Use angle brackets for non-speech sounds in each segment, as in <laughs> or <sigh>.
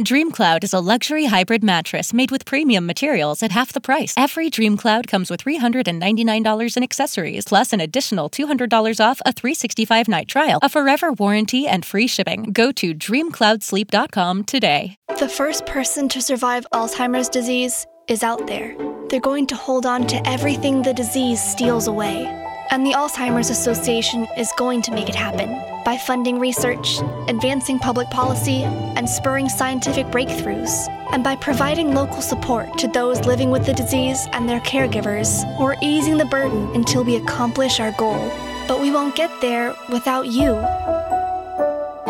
DreamCloud is a luxury hybrid mattress made with premium materials at half the price. Every DreamCloud comes with $399 in accessories, plus an additional $200 off a 365 night trial, a forever warranty, and free shipping. Go to dreamcloudsleep.com today. The first person to survive Alzheimer's disease is out there. They're going to hold on to everything the disease steals away. And the Alzheimer's Association is going to make it happen by funding research, advancing public policy, and spurring scientific breakthroughs. And by providing local support to those living with the disease and their caregivers, we're easing the burden until we accomplish our goal. But we won't get there without you.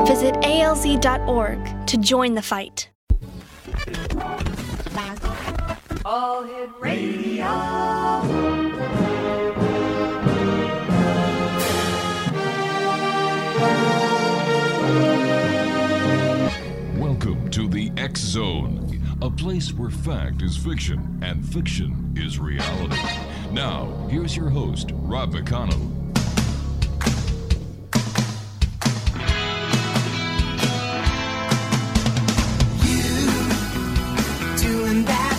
Visit alz.org to join the fight. All Hit Radio. Zone, a place where fact is fiction and fiction is reality. Now, here's your host, Rob McConnell. doing that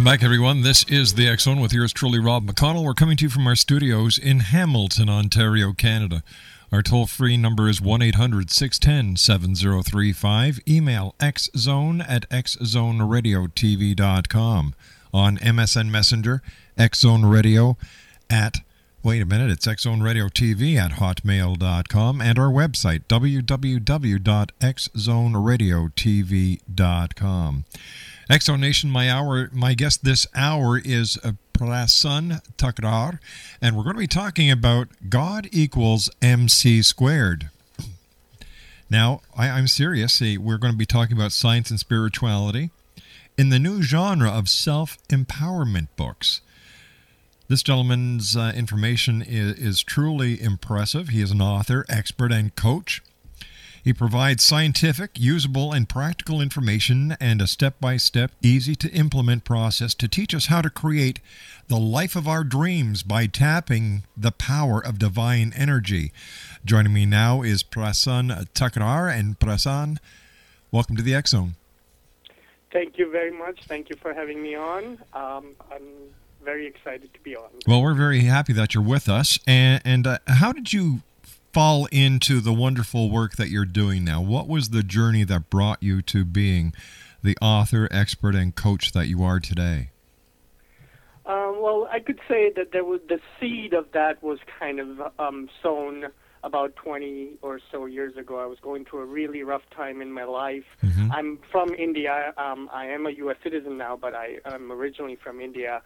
welcome back, everyone. This is the Zone with yours truly, Rob McConnell. We're coming to you from our studios in Hamilton, Ontario, Canada. Our toll free number is 1 800 610 7035. Email xzone at xzoneradiotv.com. On MSN Messenger, xzoneradio at Wait a minute, it's X Zone Radio TV at hotmail.com and our website, www.xzoneradiotv.com. Exo Nation, my hour, my guest this hour is uh, Prasann Thakrar, and we're going to be talking about God equals MC squared. <clears throat> Now, I, I'm serious. eh, We're going to be talking about science and spirituality in the new genre of self empowerment books. This gentleman's uh, information is, is truly impressive. He is an author, expert, and coach. He provides scientific, usable, and practical information and a step by step, easy to implement process to teach us how to create the life of our dreams by tapping the power of divine energy. Joining me now is Prasann Thakrar. And Prasann, welcome to the X Zone. Thank you very much. Thank you for having me on. Um, I'm very excited to be on. Well, we're very happy that you're with us. And, and uh, how did you fall into the wonderful work that you're doing now? What was the journey that brought you to being the author, expert, and coach that you are today? Um, well, I could say that there was the seed of that was kind of um, sown about 20 or so years ago. I was going through a really rough time in my life. I'm from India. Um, I am a U.S. citizen now, but I am originally from India.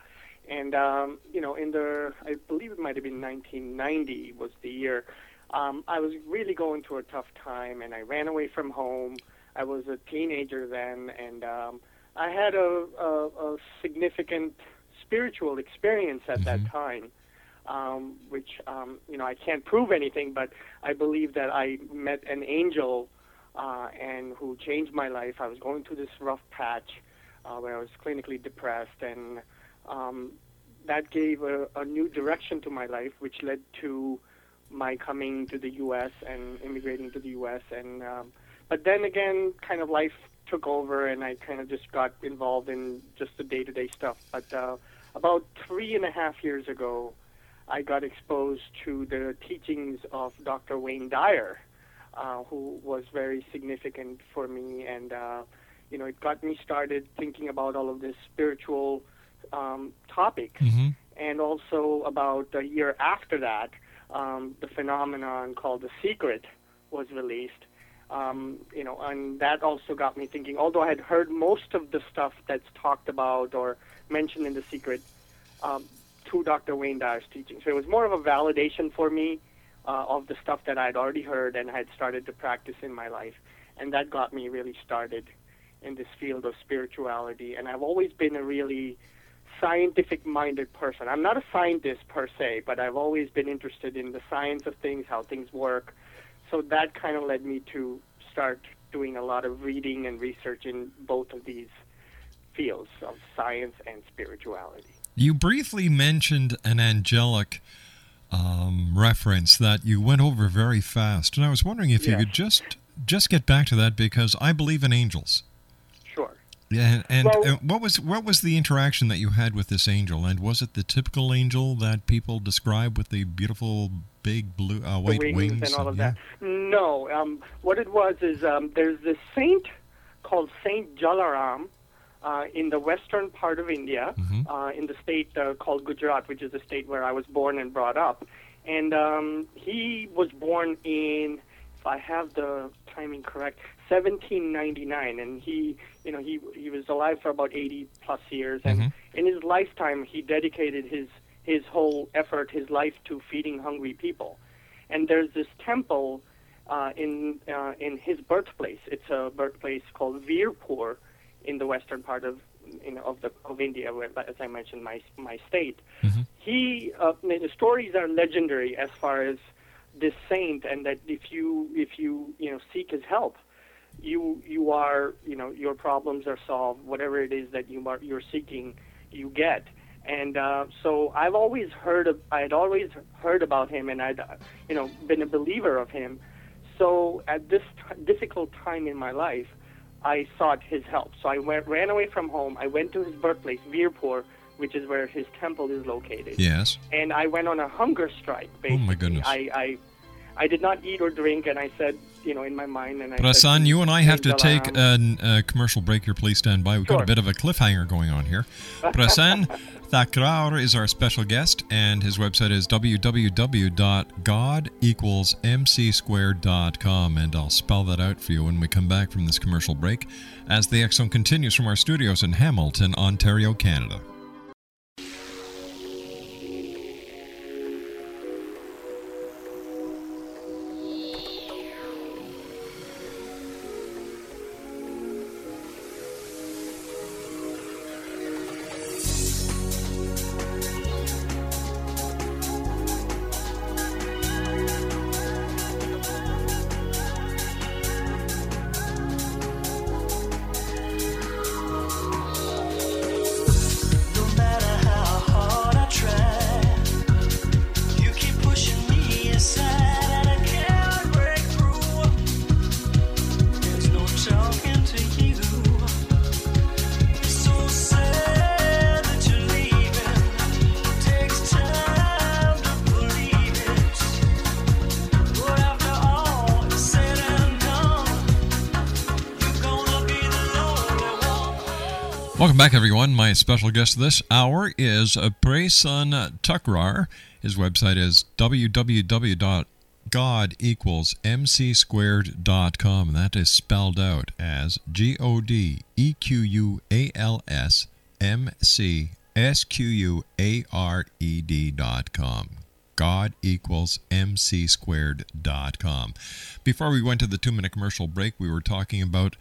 And um, you know, in the I believe it might have been 1990 was the year. Um, I was really going through a tough time, and I ran away from home. I was a teenager then, and um, I had a, a, a significant spiritual experience at that time, um, which um, you know I can't prove anything, but I believe that I met an angel uh, and who changed my life. I was going through this rough patch uh, where I was clinically depressed, and um, that gave a, a new direction to my life, which led to my coming to the U.S. and immigrating to the U.S. And um, but then again, kind of life took over, and I kind of just got involved in just the day-to-day stuff. But uh, about three and a half years ago, I got exposed to the teachings of Dr. Wayne Dyer, uh, who was very significant for me, and uh, you know, it got me started thinking about all of this spiritual um, topics, and also about a year after that, um, the phenomenon called The Secret was released. Um, you know, and that also got me thinking. Although I had heard most of the stuff that's talked about or mentioned in The Secret um, through Dr. Wayne Dyer's teaching, so it was more of a validation for me uh, of the stuff that I'd already heard and had started to practice in my life, and that got me really started in this field of spirituality. And I've always been a really scientific-minded person. I'm not a scientist per se, but I've always been interested in the science of things, how things work. So that kind of led me to start doing a lot of reading and research in both of these fields of science and spirituality. You briefly mentioned an angelic um, reference that you went over very fast, and I was wondering if you could just just get back to that because I believe in angels. Yeah, and, and Well- uh, what was what was the interaction that you had with this angel, and was it the typical angel that people describe with the beautiful big blue uh, white wings, wings, and all of yeah? that. No, um, what it was is um, there's this saint called Saint Jalaram uh, in the western part of India, Mhm. uh, in the state uh, called Gujarat, which is the state where I was born and brought up. And um, he was born in, if I have the timing correct, 1799, and he, you know, he he was alive for about 80 plus years, and Mhm. in his lifetime he dedicated his his whole effort, his life to feeding hungry people. And there's this temple uh, in uh, in his birthplace. It's a birthplace called Veerpur in the western part of you know, of the of India, where, as I mentioned, my my state. Mhm. He uh, the stories are legendary as far as this saint, and that if you if you you know seek his help, you you are you know your problems are solved. Whatever it is that you are you're seeking, you get. And uh, so I've always heard of I had always heard about him, and I'd you know been a believer of him. So at this t- difficult time in my life, I sought his help. So I went, ran away from home. I went to his birthplace, Veerpur, which is where his temple is located. Yes. And I went on a hunger strike. Basically. Oh, my goodness. I, I I did not eat or drink, and I said, you know, in my mind, and I But said, you and I have to take a, a commercial break here. Please stand by. We've got a bit of a cliffhanger going on here. Prasann <laughs> Thakrar is our special guest, and his website is www.godequalsmcsquared.com. And I'll spell that out for you when we come back from this commercial break as the Zone continues from our studios in Hamilton, Ontario, Canada. Welcome back, everyone. My special guest this hour is uh, Prasann Thakrar. His website is www.godequalsmcsquared.com, that is spelled out as G O D E Q U A L S M C S Q U A R E D dot com. God equals MC squared dot com. Before we went to the two minute commercial break, we were talking about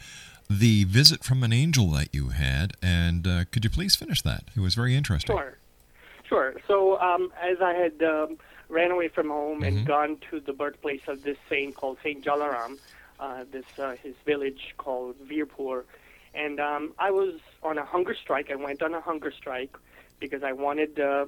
the visit from an angel that you had, and uh, could you please finish that? It was very interesting. Sure, sure. So um, as I had um, ran away from home Mhm. and gone to the birthplace of this saint called Saint Jalaram, uh, this uh, his village called Virpur, and um, I was on a hunger strike. I went on a hunger strike because I wanted uh,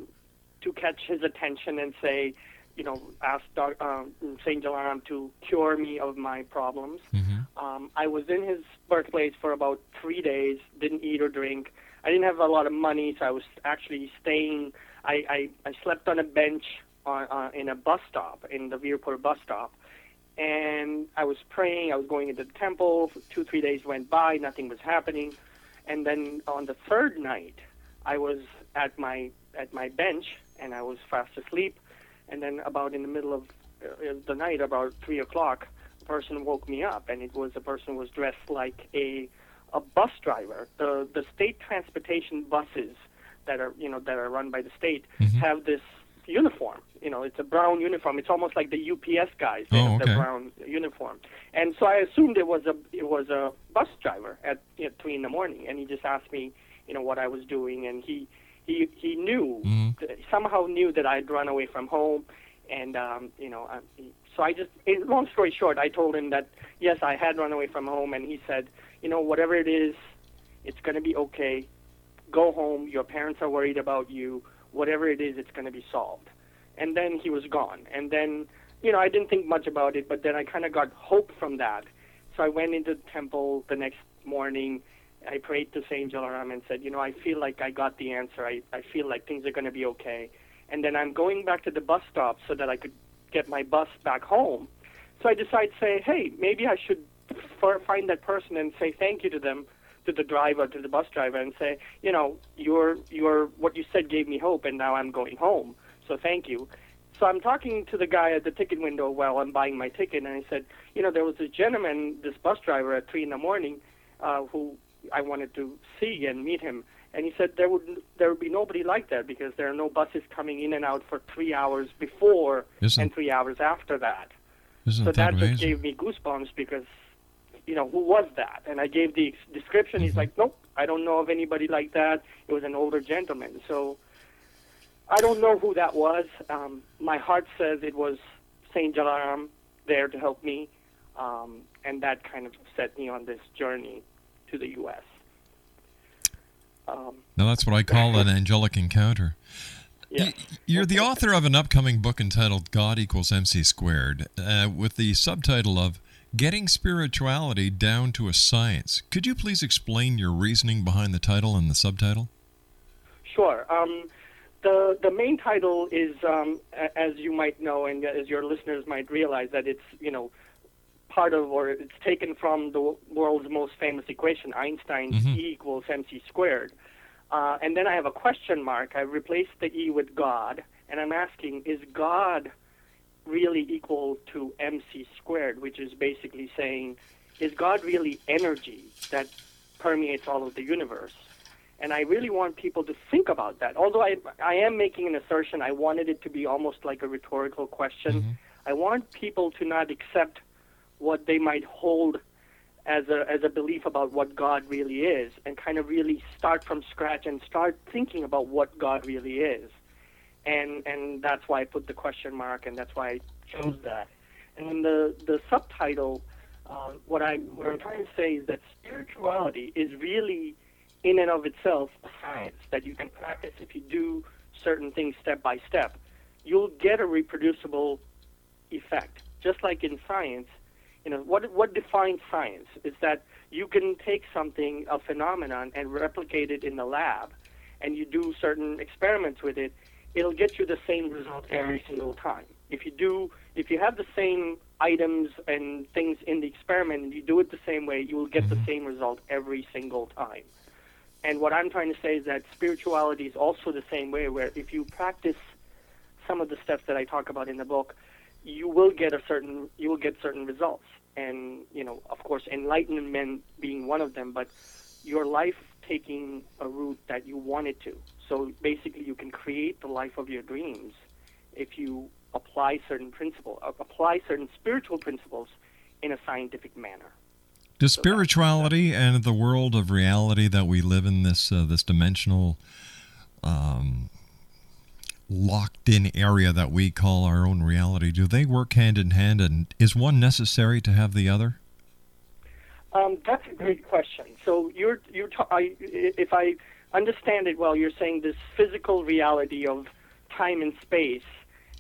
to catch his attention and say, you know, asked doc, um, Saint Jalaram to cure me of my problems. Mhm. Um, I was in his birthplace for about three days, didn't eat or drink. I didn't have a lot of money, so I was actually staying. I, I, I slept on a bench on, uh, in a bus stop, in the Veerpur bus stop. And I was praying, I was going into the temple. Two, three days went by, nothing was happening. And then on the third night, I was at my at my bench and I was fast asleep. And then about in the middle of uh, the night, about three o'clock, a person woke me up, and it was a person who was dressed like a a bus driver. The the state transportation buses that are you know that are run by the state Mhm. have this uniform. You know, it's a brown uniform. It's almost like the UPS guys. They Oh, have okay. the brown uniform. And so I assumed it was a it was a bus driver at you know, three in the morning, and he just asked me, you know, what I was doing, and he he he knew Mhm. th- somehow knew that I'd run away from home, and um, you know, I, so I just. Long story short, I told him that yes, I had run away from home, and he said, you know, whatever it is, it's going to be okay. Go home. Your parents are worried about you. Whatever it is, it's going to be solved. And then he was gone. And then, you know, I didn't think much about it, but then I kind of got hope from that. So I went into the temple the next morning. I prayed to Saint Jalaram and said, you know, I feel like I got the answer. I, I feel like things are going to be okay. And then I'm going back to the bus stop so that I could get my bus back home. So I decided to say, hey, maybe I should f- find that person and say thank you to them, to the driver, to the bus driver, and say, you know, your your what you said gave me hope, and now I'm going home. So thank you. So I'm talking to the guy at the ticket window while I'm buying my ticket, and I said, you know, there was a gentleman, this bus driver at three in the morning, uh, who I wanted to see and meet him. And he said there would there would be nobody like that because there are no buses coming in and out for three hours before Isn't- and three hours after that. Isn't so that that just gave me goosebumps because, you know, who was that? And I gave the description. Mm-hmm. He's like, nope, I don't know of anybody like that. It was an older gentleman. So I don't know who that was. Um, my heart says it was Saint Jalaram there to help me, um, and that kind of set me on this journey to the U.S. Um, Now that's what I call an <laughs> angelic encounter. yeah. You're the author of an upcoming book entitled God equals MC squared, uh, with the subtitle of Getting Spirituality Down to a Science. Could you please explain your reasoning behind the title and the subtitle? Sure. Um, the the main title is, um, as you might know, and as your listeners might realize, that it's you know part of or it's taken from the world's most famous equation, Einstein's Mhm. E equals mc squared. Uh, and then I have a question mark. I replaced the E with God, and I'm asking, is God really equal to mc squared? Which is basically saying, is God really energy that permeates all of the universe? And I really want people to think about that. Although I, I am making an assertion, I wanted it to be almost like a rhetorical question. I want people to not accept what they might hold as a, as a belief about what God really is and kind of really start from scratch and start thinking about what God really is. And, and that's why I put the question mark and that's why I chose that. And then the, the subtitle, uh, what, I, what I'm trying to say is that spirituality is really in and of itself a science that you can practice if you do certain things step by step. You'll get a reproducible effect. Just like in science, you know, what what defines science is that you can take something, a phenomenon, and replicate it in the lab, and you do certain experiments with it. It'll get you the same result every single time. If you do, if you have the same items and things in the experiment and you do it the same way, you will get the mm-hmm. same result every single time. And what I'm trying to say is that spirituality is also the same way, where if you practice some of the steps that I talk about in the book, you will get a certain you will get certain results. And you know, of course, enlightenment being one of them, but your life taking a route that you want it to. So basically, you can create the life of your dreams if you apply certain principle, uh, apply certain spiritual principles in a scientific manner. Does spirituality and the world of reality that we live in this uh, this dimensional um, locked in area that we call our own reality do they work hand in hand and is one necessary to have the other? Um, that's a great question. So you're you're ta- I, if I understand it well, you're saying this physical reality of time and space,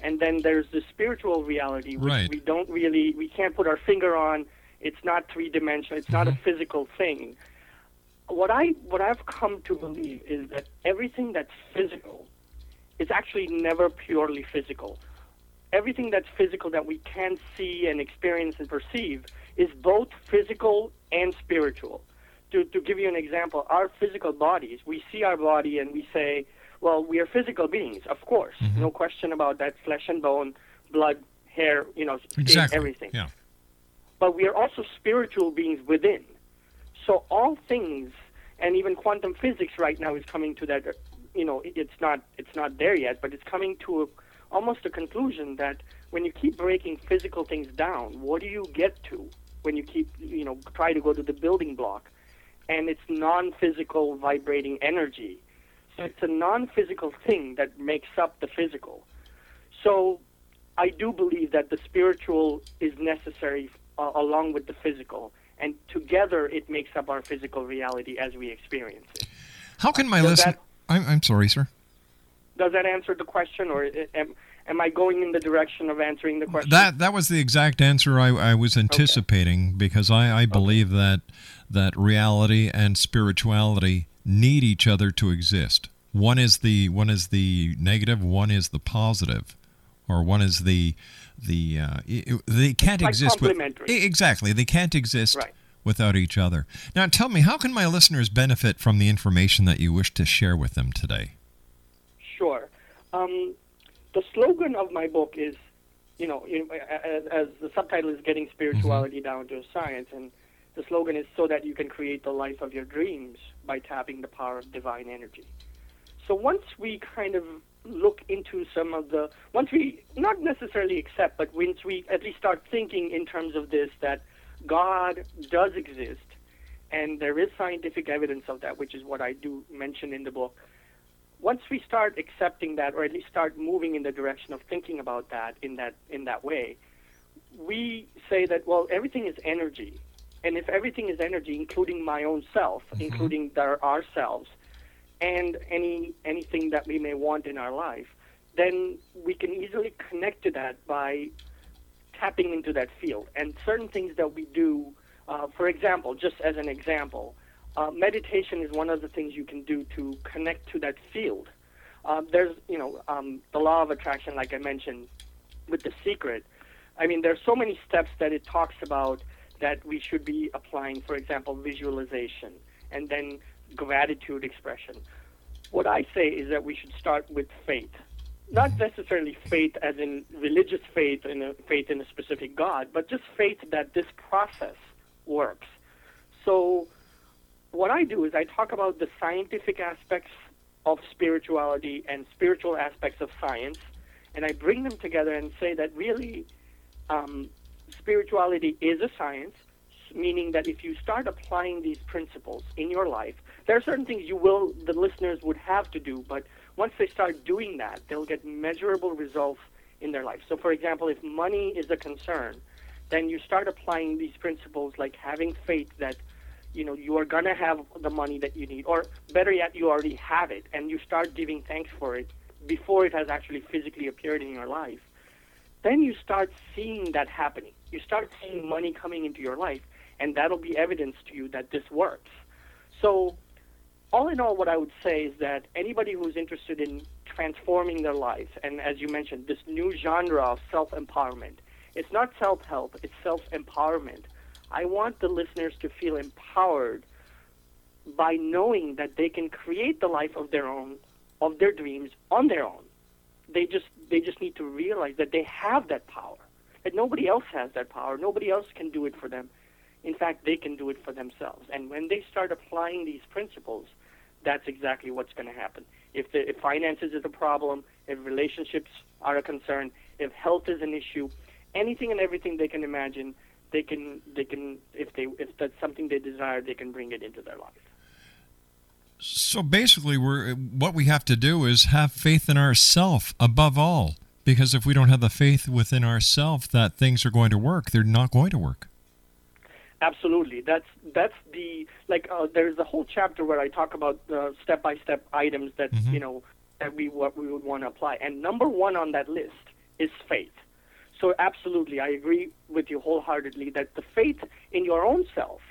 and then there's the spiritual reality, which Right. we don't really we can't put our finger on. It's not three dimensional. It's not a physical thing. What I what I've come to believe is that everything that's physical is actually never purely physical. Everything that's physical that we can see and experience and perceive is both physical and spiritual. To, to give you an example, our physical bodies, we see our body and we say, well, we are physical beings, of course. Mm-hmm. No question about that. Flesh and bone, blood, hair, you know, skin, Exactly. everything Yeah. but we are also spiritual beings within. So all things, and even quantum physics right now is coming to that. You know, it's not it's not there yet, but it's coming to a, almost a conclusion that when you keep breaking physical things down, what do you get to when you keep you know try to go to the building block, and it's non-physical vibrating energy. So it's a non-physical thing that makes up the physical. So I do believe that the spiritual is necessary uh, along with the physical, and together it makes up our physical reality as we experience it. How can my Does listen? that- I'm, I'm sorry, sir. Does that answer the question, or am, am I going in the direction of answering the question? That that was the exact answer I, I was anticipating because I, I believe that that reality and spirituality need each other to exist. One is the one is the negative, one is the positive, or one is the the uh, they can't like exist with. Exactly they can't exist Right. Without each other. Now tell me, how can my listeners benefit from the information that you wish to share with them today? Sure. Um, the slogan of my book is, you know, as, as the subtitle is "Getting Spirituality Down to Science," and the slogan is so that you can create the life of your dreams by tapping the power of divine energy. So once we kind of look into some of the, once we not necessarily accept, but once we at least start thinking in terms of this that God does exist, and there is scientific evidence of that, which is what I do mention in the book. Once we start accepting that or at least start moving in the direction of thinking about that in that in that way we say that well everything is energy. And if everything is energy including my own self mm-hmm. including their, ourselves and any anything that we may want in our life then we can easily connect to that by tapping into that field and certain things that we do uh, for example just as an example uh, meditation is one of the things you can do to connect to that field. Uh, there's, you know, um, the law of attraction, like I mentioned, with the secret. I mean, there's so many steps that it talks about that we should be applying. For example, visualization and then gratitude expression. What I say is that we should start with faith, not necessarily faith as in religious faith in a faith in a specific God, but just faith that this process works. So what I do is I talk about the scientific aspects of spirituality and spiritual aspects of science, and I bring them together and say that really um, spirituality is a science, meaning that if you start applying these principles in your life, there are certain things you will, the listeners would have to do, but once they start doing that, they'll get measurable results in their life. So, for example, if money is a concern, then you start applying these principles like having faith that you know you are going to have the money that you need or better yet you already have it and you start giving thanks for it before it has actually physically appeared in your life then you start seeing that happening you start seeing money coming into your life and that'll be evidence to you that this works so all in all what i would say is that anybody who's interested in transforming their life and as you mentioned this new genre of self-empowerment it's not self-help it's self-empowerment I want the listeners to feel empowered by knowing that they can create the life of their own, of their dreams on their own. They just they just need to realize that they have that power. That nobody else has that power. Nobody else can do it for them. In fact, they can do it for themselves. And when they start applying these principles, that's exactly what's going to happen. If the if finances is a problem, if relationships are a concern, if health is an issue, anything and everything they can imagine, they can they can if they if that's something they desire, they can bring it into their life. So basically, we're what we have to do is have faith in ourself above all. Because if we don't have the faith within ourself that things are going to work, they're not going to work. Absolutely, that's that's the like. Uh, there's a whole chapter where I talk about the step-by-step items that you know that we what we would want to apply, and number one on that list is faith. So absolutely, I agree with you wholeheartedly that the faith in your own self,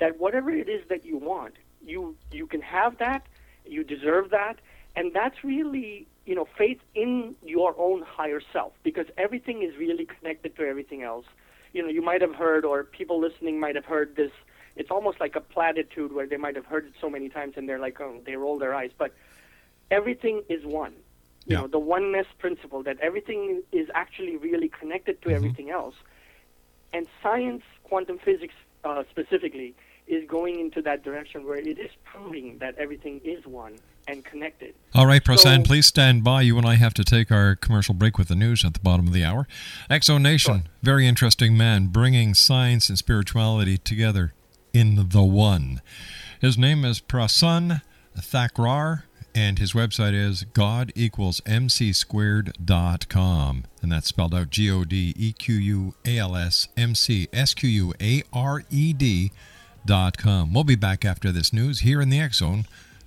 that whatever it is that you want, you you can have that, you deserve that, and that's really you know faith in your own higher self because everything is really connected to everything else. You know, you might have heard, or people listening might have heard this. It's almost like a platitude where they might have heard it so many times and they're like, oh, they roll their eyes. But everything is one you Yeah. know the oneness principle that everything is actually really connected to everything else and science quantum physics uh, specifically is going into that direction where it is proving that everything is one and connected All right, Prasann, So- please stand by. You and I have to take our commercial break with the news at the bottom of the hour. Exo Nation, very interesting man, bringing science and spirituality together in the one. His name is Prasann Thakrar, And his website is God equals MC squared.com. And that's spelled out G O D E Q U A L S M C S Q U A R E D dot com. We'll be back after this news here in the Zone.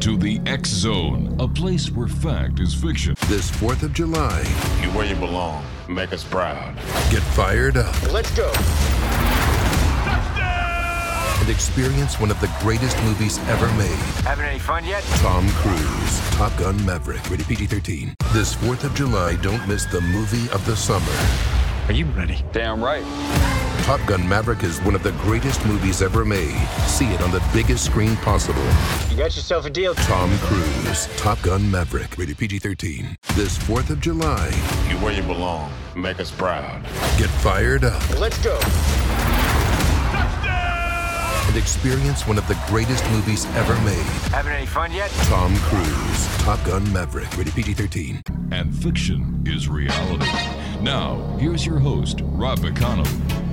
Welcome to the X Zone, a place where fact is fiction. This 4th of July, You're where you belong. Make us proud. get fired up Let's go. and experience one of the greatest movies ever made. Having any fun yet? Tom Cruise, Top Gun Maverick, rated PG 13. This 4th of July, don't miss the movie of the summer. Are you ready? Damn right. Top Gun Maverick is one of the greatest movies ever made. See it on the biggest screen possible. You got yourself a deal. Tom Cruise, Top Gun Maverick, rated PG 13. This 4th of July, You're where you belong. Make us proud. get fired up Let's go. and experience one of the greatest movies ever made. Having any fun yet? Tom Cruise, Top Gun Maverick, rated PG 13. And fiction is reality. Now, here's your host, Rob McConnell.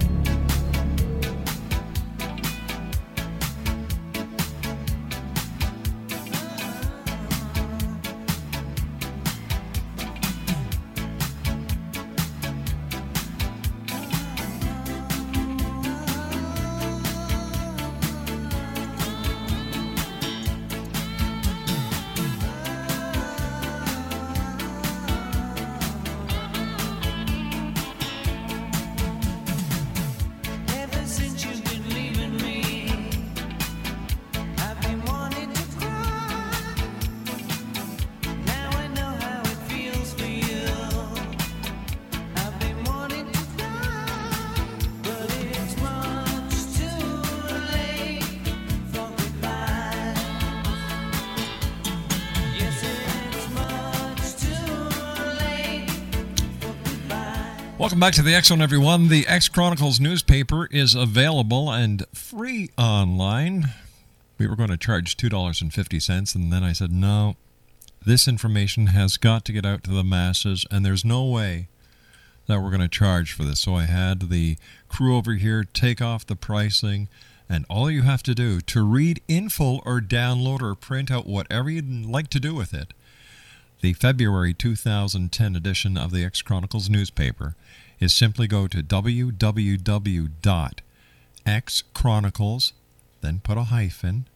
Welcome back to the X Zone, everyone. The X Chronicles newspaper is available and free online. We were going to charge $2.50, and then I said, no, this information has got to get out to the masses, and there's no way that we're going to charge for this. So I had the crew over here take off the pricing, and all you have to do to read in full or download or print out whatever you'd like to do with it the February 2010 edition of the X Chronicles newspaper is simply go to www.xchronicles, then put a hyphen,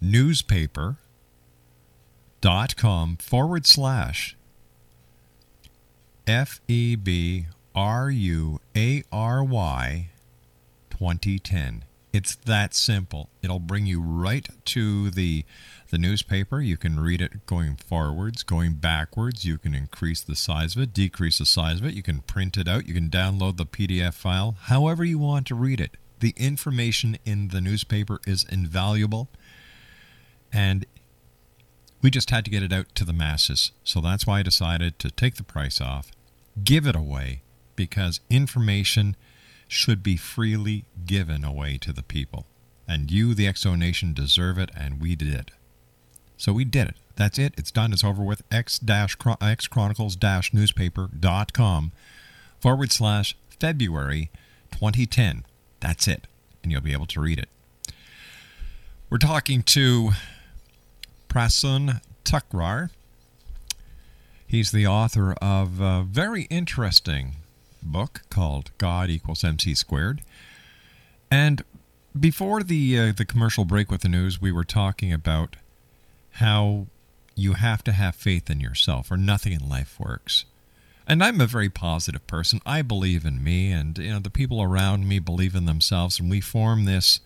newspaper.com forward slash F E B R U A R Y 2010. It's that simple. It'll bring you right to the the newspaper. You can read it going forwards, going backwards. You can increase the size of it, decrease the size of it. You can print it out. You can download the PDF file, however you want to read it. The information in the newspaper is invaluable, and we just had to get it out to the masses. So that's why I decided to take the price off, give it away, because information should be freely given away to the people. And you, the Exo Nation, deserve it, and we did. So we did it. That's it. It's done. It's over with. X X Chronicles newspaper.com forward slash February 2010. That's it. And you'll be able to read it. We're talking to Prasann Thakrar. He's the author of a very interesting book called God equals MC squared. And before the uh, the commercial break with the news, we were talking about how you have to have faith in yourself or nothing in life works. And I'm a very positive person. I believe in me and you know the people around me believe in themselves and we form this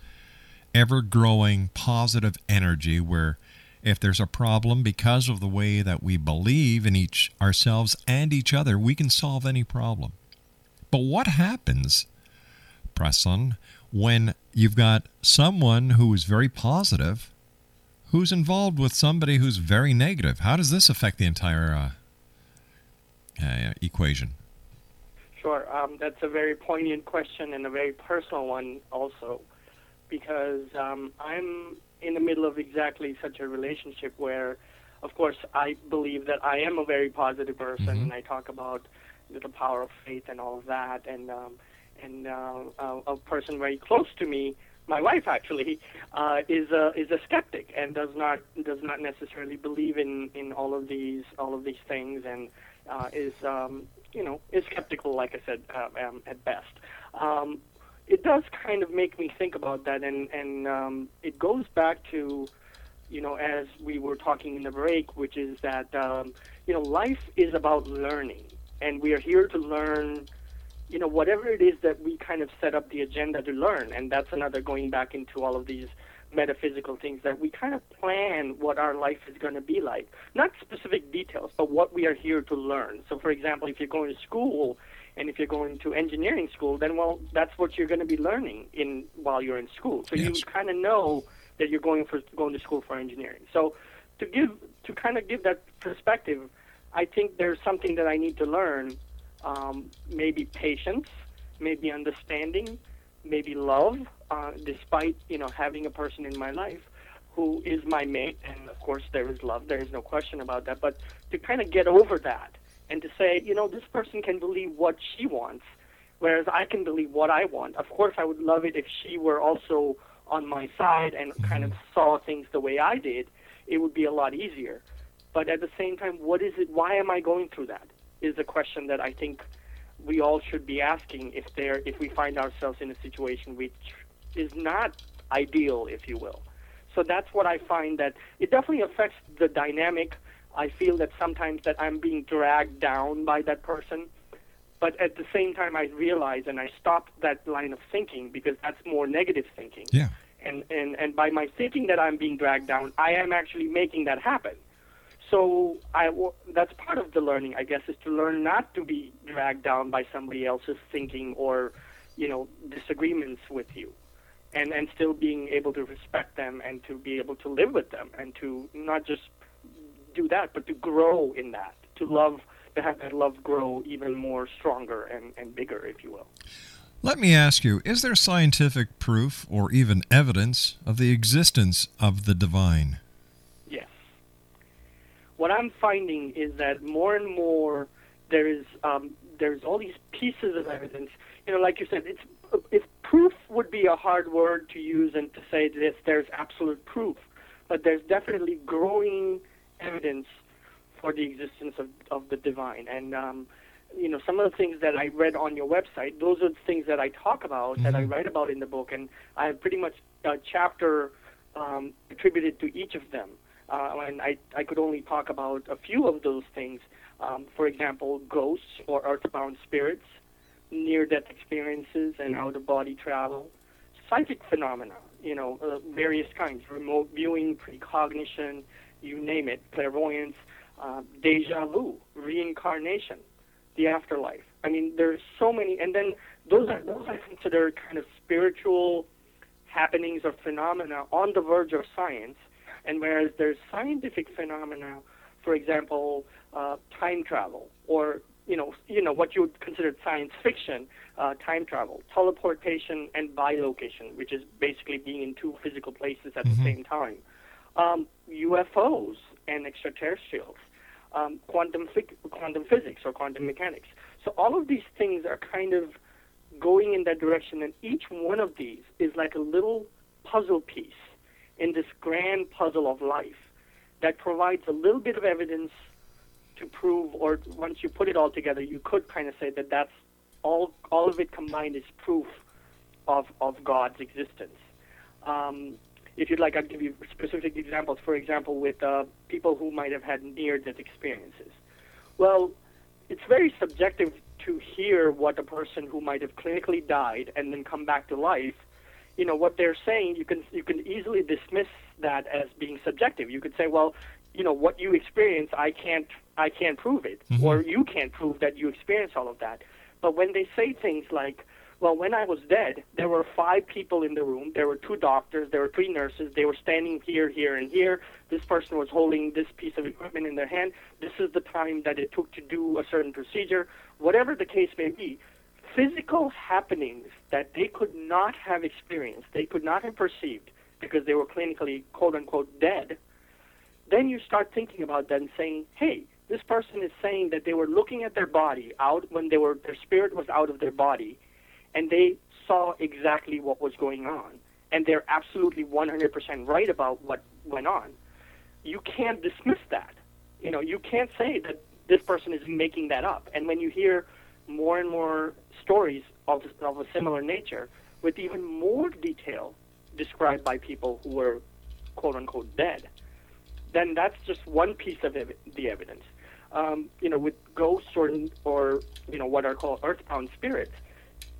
ever growing positive energy where if there's a problem because of the way that we believe in each ourselves and each other, we can solve any problem. But what happens, Prasann, when you've got someone who is very positive, who's involved with somebody who's very negative? How does this affect the entire uh, uh, equation? Sure. Um, that's a very poignant question and a very personal one also, because um, I'm in the middle of exactly such a relationship where, of course, I believe that I am a very positive person, Mhm. and I talk about the power of faith and all of that, and um, and uh, uh, a person very close to me, my wife actually, uh, is a is a skeptic and does not does not necessarily believe in in all of these all of these things, and uh, is um, you know is skeptical, like I said, uh, um, at best. Um, it does kind of make me think about that, and and um, it goes back to, you know, as we were talking in the break, which is that um, you know life is about learning, and we are here to learn, you know, whatever it is that we kind of set up the agenda to learn, and that's another going back into all of these metaphysical things that we kind of plan what our life is going to be like, not specific details, but what we are here to learn. So, for example, if you're going to school and if you're going to engineering school, then well, that's what you're going to be learning in while you're in school. So you kind of know that you're going for going to school for engineering. So to give to kind of give that perspective, I think there's something that I need to learn. Um, maybe patience, maybe understanding, maybe love. Uh, despite you know having a person in my life who is my mate, and of course there is love. There is no question about that. But to kind of get over that and to say, you know, this person can believe what she wants, whereas I can believe what I want. Of course, I would love it if she were also on my side and kind of saw things the way I did. It would be a lot easier. But at the same time, what is it? Why am I going through that? Is a question that I think we all should be asking if there if we find ourselves in a situation which is not ideal, if you will. So that's what I find that it definitely affects the dynamic. I feel that sometimes that I'm being dragged down by that person, but at the same time I realize and I stop that line of thinking because that's more negative thinking. Yeah. And and and by my thinking that I'm being dragged down, I am actually making that happen. So that's part of the learning, I guess, is to learn not to be dragged down by somebody else's thinking or, you know, disagreements with you, and and still being able to respect them and to be able to live with them and to not just do that, but to grow in that, to love, to have that love grow even more stronger and and bigger, if you will. Let me ask you is there scientific proof or even evidence of the existence of the divine? What I'm finding is that more and more there is um, there's all these pieces of evidence. You know, like you said, it's if proof would be a hard word to use and to say that there's absolute proof, but there's definitely growing evidence for the existence of, of the divine. And um, you know, some of the things that I read on your website, those are the things that I talk about, that I write about in the book, and I have pretty much a chapter um, attributed to each of them. Uh, and I, I could only talk about a few of those things. Um, for example, ghosts or earthbound spirits, near-death experiences and out-of-body travel, psychic phenomena, you know, uh, various kinds, remote viewing, precognition, you name it, clairvoyance, uh, deja vu, reincarnation, the afterlife. I mean, there's so many, and then those are those I consider kind of spiritual happenings or phenomena on the verge of science, and whereas there's scientific phenomena, for example, uh, time travel, or you know, you know what you would consider science fiction, uh, time travel, teleportation, and bilocation, which is basically being in two physical places at the same time, um, UFOs and extraterrestrials, um, quantum phy- quantum physics or quantum mechanics. So all of these things are kind of going in that direction, and each one of these is like a little puzzle piece in this grand puzzle of life that provides a little bit of evidence to prove, or once you put it all together, you could kind of say that that's all. All of it combined is proof of of God's existence. Um, if you'd like, I'll give you specific examples. For example, with uh, people who might have had near-death experiences. Well, it's very subjective to hear what a person who might have clinically died and then come back to life. You know what they're saying. You can you can easily dismiss that as being subjective. You could say, well, you know what you experience, I can't I can't prove it, mm-hmm. or you can't prove that you experience all of that. But when they say things like Well, when I was dead, there were five people in the room. There were two doctors, there were three nurses. They were standing here, here, and here. This person was holding this piece of equipment in their hand. This is the time that it took to do a certain procedure. Whatever the case may be, physical happenings that they could not have experienced, they could not have perceived because they were clinically quote unquote dead, then you start thinking about that and saying, hey, this person is saying that they were looking at their body out when they were their spirit was out of their body and they saw exactly what was going on. And they're absolutely 100% right about what went on. You can't dismiss that. You know you can't say that this person is making that up. And when you hear more and more stories of, of a similar nature with even more detail described by people who were quote unquote dead then that's just one piece of ev- the evidence. Um, you know, with ghosts or, or you know what are called earthbound spirits.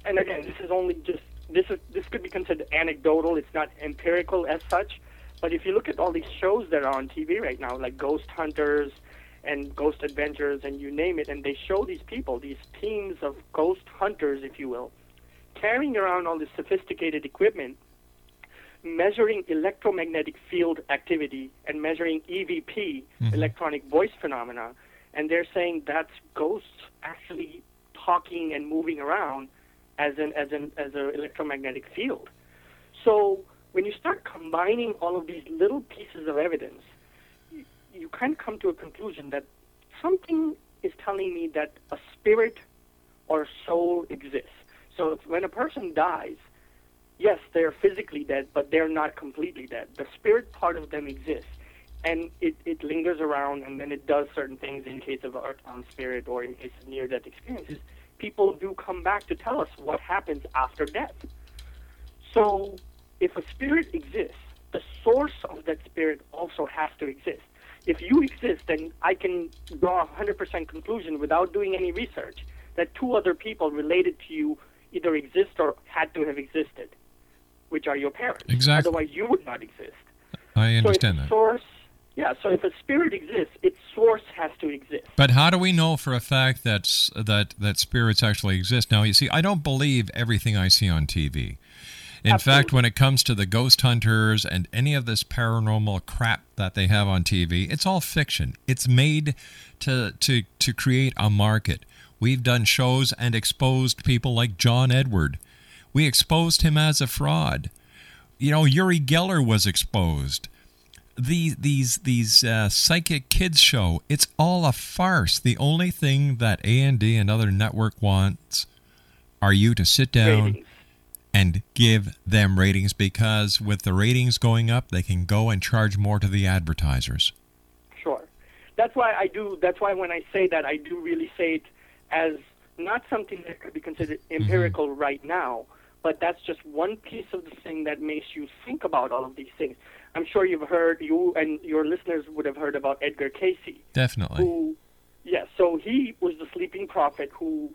And again, this is only just this is this could be considered anecdotal. It's not empirical as such. But if you look at all these shows that are on TV right now, like Ghost Hunters and Ghost Adventures, and you name it, and they show these people, these teams of ghost hunters, if you will, carrying around all this sophisticated equipment measuring electromagnetic field activity and measuring EVP, mm-hmm. electronic voice phenomena, and they're saying that's ghosts actually talking and moving around as an as an as an electromagnetic field. So when you start combining all of these little pieces of evidence, you, of come to a conclusion that something is telling me that a spirit or soul exists. So when a person dies, yes, they're physically dead, but they're not completely dead. The spirit part of them exists. And it, it lingers around and then it does certain things in case of earthbound spirit or in case of near death experiences. People do come back to tell us what happens after death. So if a spirit exists, the source of that spirit also has to exist. If you exist, then I can draw a 100% conclusion without doing any research that two other people related to you either exist or had to have existed, which are your parents. Exactly. Otherwise, you would not exist. I understand so that. source, yeah. So if a spirit exists, its source has to exist. But how do we know for a fact that's, that that spirits actually exist? Now, you see, I don't believe everything I see on TV. In fact, when it comes to the ghost hunters and any of this paranormal crap that they have on TV, it's all fiction. It's made to to to create a market. We've done shows and exposed people like John Edward. We exposed him as a fraud. You know, Uri Geller was exposed. The, these these uh, psychic kids show, it's all a farce. The only thing that A and D and other network wants are you to sit down and give them ratings because with the ratings going up, they can go and charge more to the advertisers. Sure. That's why I do. That's why when I say that, I do really say it as not something that could be considered mm-hmm. empirical right now, but that's just one piece of the thing that makes you think about all of these things. I'm sure you've heard, you and your listeners would have heard about Edgar Cayce. Definitely. Who, yes, so he was the sleeping prophet who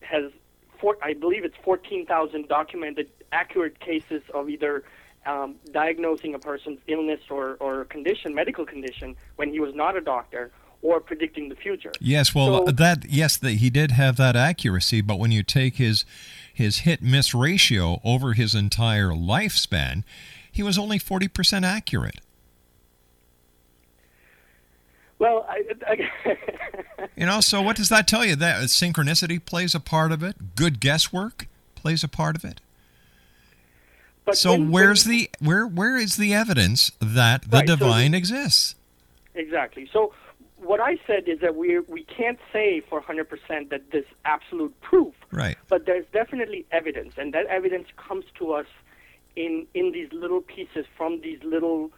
has, four, I believe it's 14,000 documented accurate cases of either um, diagnosing a person's illness or, or condition, medical condition, when he was not a doctor, or predicting the future. Yes, well, So- that yes, that he did have that accuracy, but when you take his his hit miss ratio over his entire lifespan, he was only forty percent accurate. Well, I, I, <laughs> You know, so what does that tell you? That synchronicity plays a part of it. Good guesswork plays a part of it. But so when- where's the where where is the evidence that the Right, so divine the- exists? Exactly. So what I said is that we we can't say for 100% that there's absolute proof, Right. but there's definitely evidence, and that evidence comes to us in in these little pieces from these little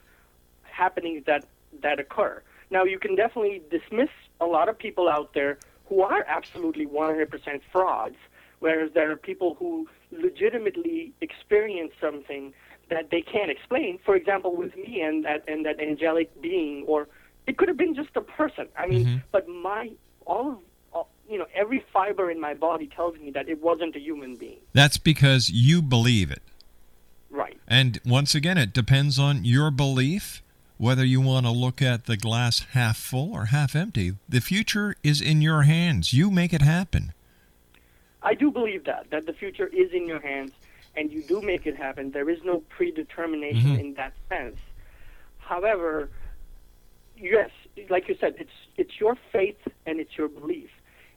happenings that that occur. Now you can definitely dismiss a lot of people out there who are absolutely 100% frauds, whereas there are people who legitimately experience something that they can't explain. For example, with me and that and that angelic being, or it could have been just a person. I mean, mm-hmm. but my all of you know every fiber in my body tells me that it wasn't a human being. That's because you believe it. Right. And once again, it depends on your belief whether you want to look at the glass half full or half empty. The future is in your hands. You make it happen. I do believe that that the future is in your hands, and you do make it happen. There is no predetermination Mhm. in that sense. However, yes, like you said, it's it's your faith and it's your belief.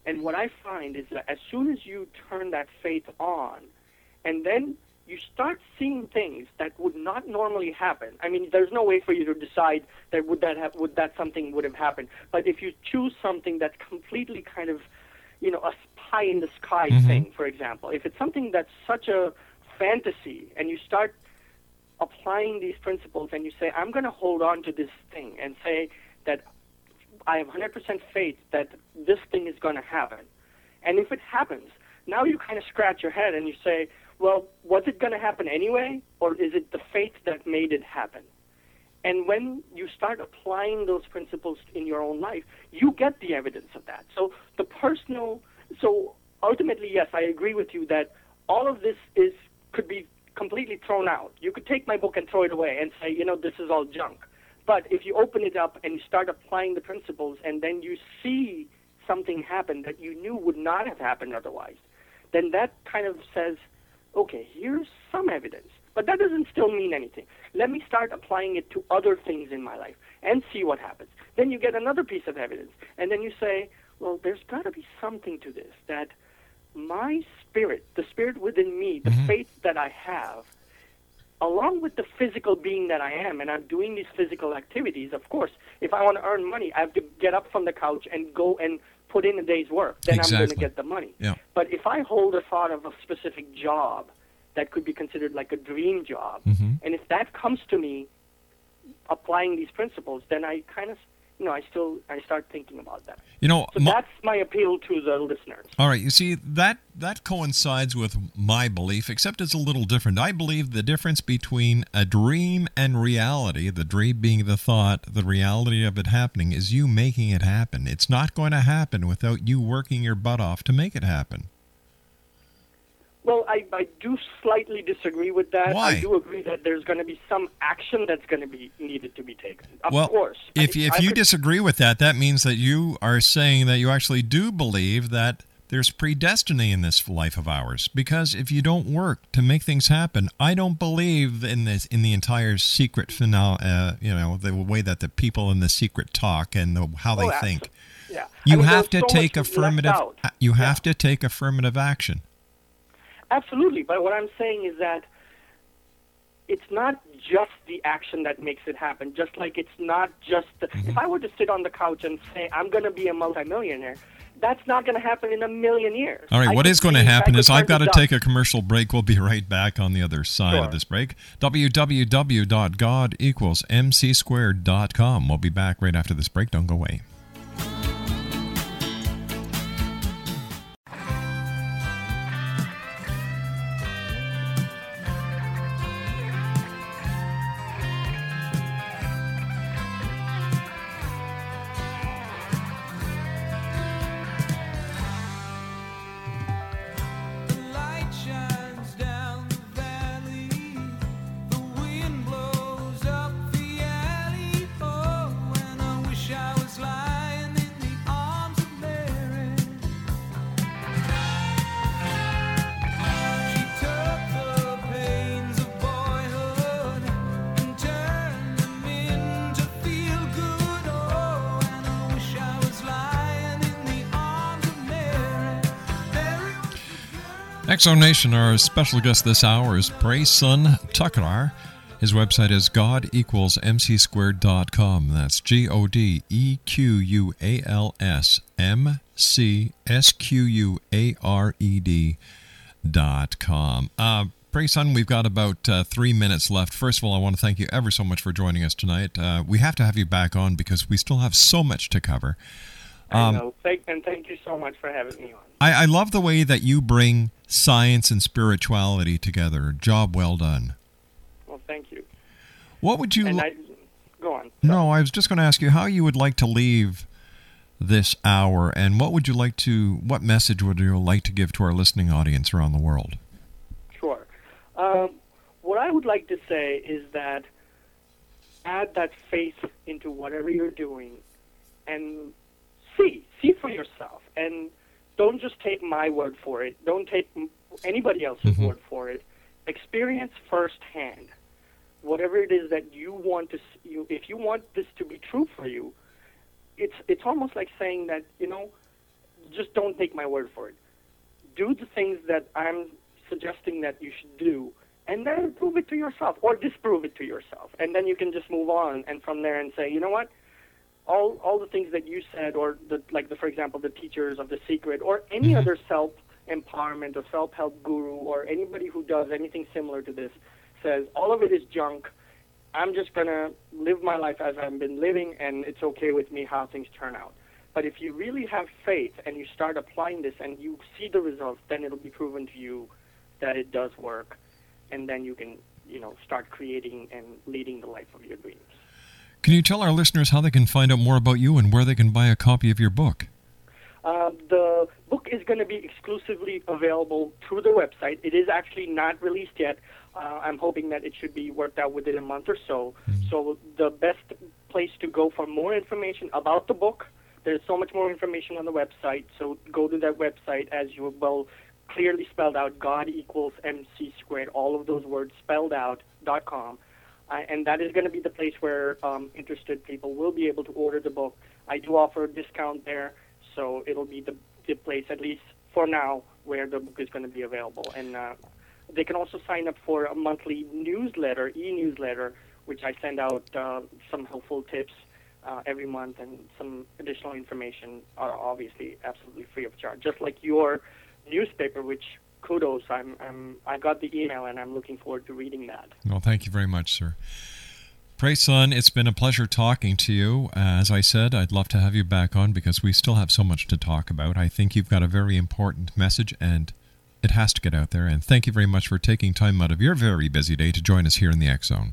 And what I find is that as soon as you turn that faith on, and then you start seeing things that would not normally happen. I mean, there's no way for you to decide that would that have, would that something would have happened. But if you choose something that's completely kind of, you know, a pie in the sky Mhm. thing, for example, if it's something that's such a fantasy, and you start applying these principles and you say, I'm going to hold on to this thing and say that I have 100% faith that this thing is going to happen. And if it happens, now you kind of scratch your head and you say, well, was it going to happen anyway, or is it the faith that made it happen? And when you start applying those principles in your own life, you get the evidence of that. So the personal, so ultimately, yes, I agree with you that all of this is could be completely thrown out. You could take my book and throw it away and say, you know, this is all junk. But if you open it up and you start applying the principles, and then you see something happen that you knew would not have happened otherwise, then that kind of says, okay, here's some evidence. But that doesn't still mean anything. Let me start applying it to other things in my life and see what happens. Then you get another piece of evidence, and then you say, well, there's got to be something to this that my spirit, the spirit within me, the mm-hmm. faith that I have, along with the physical being that I am, and I'm doing these physical activities, of course, if I want to earn money, I have to get up from the couch and go and put in a day's work. Then I'm going to get the money. Yeah. But if I hold a thought of a specific job that could be considered like a dream job, Mhm. and if that comes to me applying these principles, then I kind of, you know, I still I start thinking about that. You know, So my- that's my appeal to the listeners. All right, you see that that coincides with my belief, except it's a little different. I believe the difference between a dream and reality, the dream being the thought, the reality of it happening, is you making it happen. It's not going to happen without you working your butt off to make it happen. Well, I, I do slightly disagree with that. Why? I do agree that there's going to be some action that's going to be needed to be taken. Of well, course. if I- if I you could- disagree with that, that means that you are saying that you actually do believe that there's predestiny in this life of ours. Because if you don't work to make things happen, I don't believe in this in the entire secret finale. Uh, you know, the way that the people in the secret talk and the, how they Oh, think. yeah. You I mean, have to so take affirmative. You have to take affirmative action. Absolutely, but what I'm saying is that it's not just the action that makes it happen. Just like it's not just the, Mm-hmm. if I were to sit on the couch and say I'm going to be a multimillionaire, that's not going to happen in a million years. All right, I what is going to happen is I've got to take a commercial break. We'll be right back on the other side Sure. of this break. www.god equals We'll be back right after this break. Don't go away. Exo Nation, our special guest this hour is Pray Son Tuckar. His website is God equals MC squared.com. That's G O D E Q U A L S M C S Q U A R E D dot com. Uh, Son, we've got about uh, three minutes left. First of all, I want to thank you ever so much for joining us tonight. Uh, we have to have you back on because we still have so much to cover. I Um, know. Thank, and thank you so much for having me on. I, I love the way that you bring science and spirituality together. Job well done. Well, thank you. What would you? And li- I, go on. no, I was just going to ask you how you would like to leave this hour, and what would you like to? What message would you like to give to our listening audience around the world? Sure. Um, what I would like to say is that add that faith into whatever you're doing and see, see for yourself. And don't just take my word for it. Don't take anybody else's mm-hmm. word for it. Experience firsthand whatever it is that you want to. s- You, if you want this to be true for you, it's it's almost like saying that you know, just don't take my word for it. Do the things that I'm suggesting that you should do, and then prove it to yourself or disprove it to yourself, and then you can just move on and from there and say, you know what, all all the things that you said, or the like the for example the teachers of the secret, or any mm-hmm. other self empowerment or self help guru, or anybody who does anything similar to this, says all of it is junk. I'm just gonna live my life as I've been living, and it's okay with me how things turn out. But if you really have faith and you start applying this and you see the results, then it'll be proven to you that it does work, and then you can, you know, start creating and leading the life of your dreams. Can you tell our listeners how they can find out more about you and where they can buy a copy of your book? Uh, the book is going to be exclusively available through the website. It is actually not released yet. Uh, I'm hoping that it should be worked out within a month or so. So the best place to go for more information about the book, there's so much more information on the website. So go to that website as you well clearly spelled out. God equals MC squared. All of those words spelled out. dot com. Uh, and that is going to be the place where um, interested people will be able to order the book. I do offer a discount there, so it'll be the, the place, at least for now, where the book is going to be available. And uh, they can also sign up for a monthly newsletter, e-newsletter, which I send out uh, some helpful tips uh, every month and some additional information are obviously absolutely free of charge. Just like your newspaper, which kudos, I'm, I'm I got the email and I'm looking forward to reading that. Well, thank you very much, sir. Prasann, it's been a pleasure talking to you. As I said, I'd love to have you back on because we still have so much to talk about. I think you've got a very important message and it has to get out there. And thank you very much for taking time out of your very busy day to join us here in the X Zone.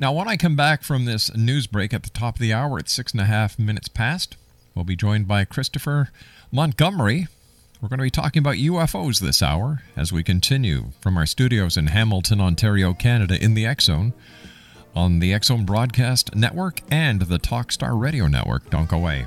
Now, when I come back from this news break at the top of the hour at six and a half minutes past, we'll be joined by Christopher Montgomery. We're going to be talking about UFOs this hour as we continue from our studios in Hamilton, Ontario, Canada, in the Zone on the Zone Broadcast Network and the Talkstar Radio Network. Don't go away.